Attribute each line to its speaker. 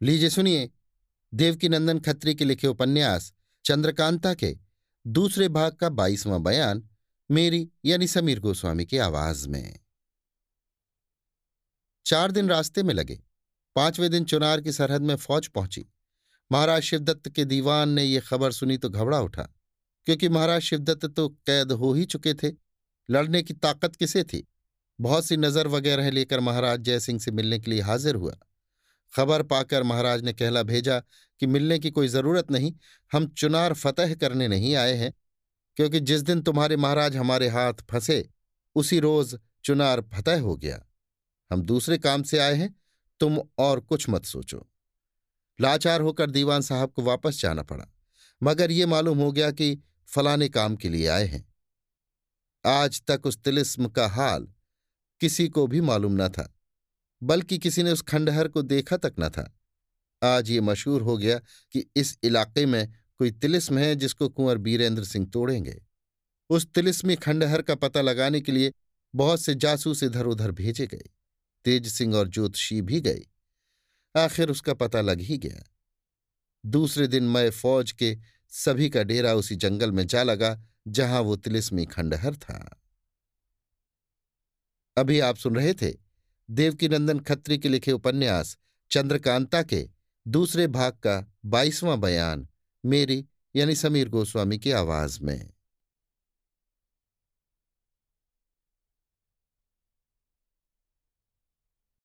Speaker 1: लीजिए सुनिए। देवकीनंदन खत्री के लिखे उपन्यास, चंद्रकांता के, दूसरे भाग का बाईसवां बयान, मेरी यानी समीर गोस्वामी की आवाज़ में। चार दिन रास्ते में लगे। पाँचवें दिन चुनार की सरहद में फौज पहुँची। महाराज शिवदत्त के दीवान ने यह खबर सुनी तो घबरा उठा, क्योंकि महाराज शिवदत्त तो कैद हो ही चुके थे। लड़ने की ताकत किसे थी? बहुत सी नज़र वगैरह लेकर महाराज जयसिंह से मिलने के लिए हाजिर हुआ। खबर पाकर महाराज ने कहला भेजा कि मिलने की कोई ज़रूरत नहीं, हम चुनार फतह करने नहीं आए हैं, क्योंकि जिस दिन तुम्हारे महाराज हमारे हाथ फंसे, उसी रोज चुनार फतह हो गया। हम दूसरे काम से आए हैं, तुम और कुछ मत सोचो। लाचार होकर दीवान साहब को वापस जाना पड़ा, मगर ये मालूम हो गया कि फलाने काम के लिए आए हैं। आज तक उस तिलिस्म का हाल किसी को भी मालूम न था। बल्कि किसी ने उस खंडहर को देखा तक न था। आज ये मशहूर हो गया कि इस इलाके में कोई तिलिस्म है जिसको कुंवर बीरेंद्र सिंह तोड़ेंगे। उस तिलिस्मी खंडहर का पता लगाने के लिए बहुत से जासूस इधर उधर भेजे गए। तेज सिंह और ज्योतिषी भी गए। आखिर उसका पता लग ही गया। दूसरे दिन मैं फौज के सभी का डेरा उसी जंगल में जा लगा, जहाँ वो तिलिस्मी खंडहर था। अभी आप सुन रहे थे देवकीनंदन खत्री के लिखे उपन्यास, चंद्रकांता के दूसरे भाग का बाईसवां बयान, मेरी यानी समीर गोस्वामी की आवाज़ में।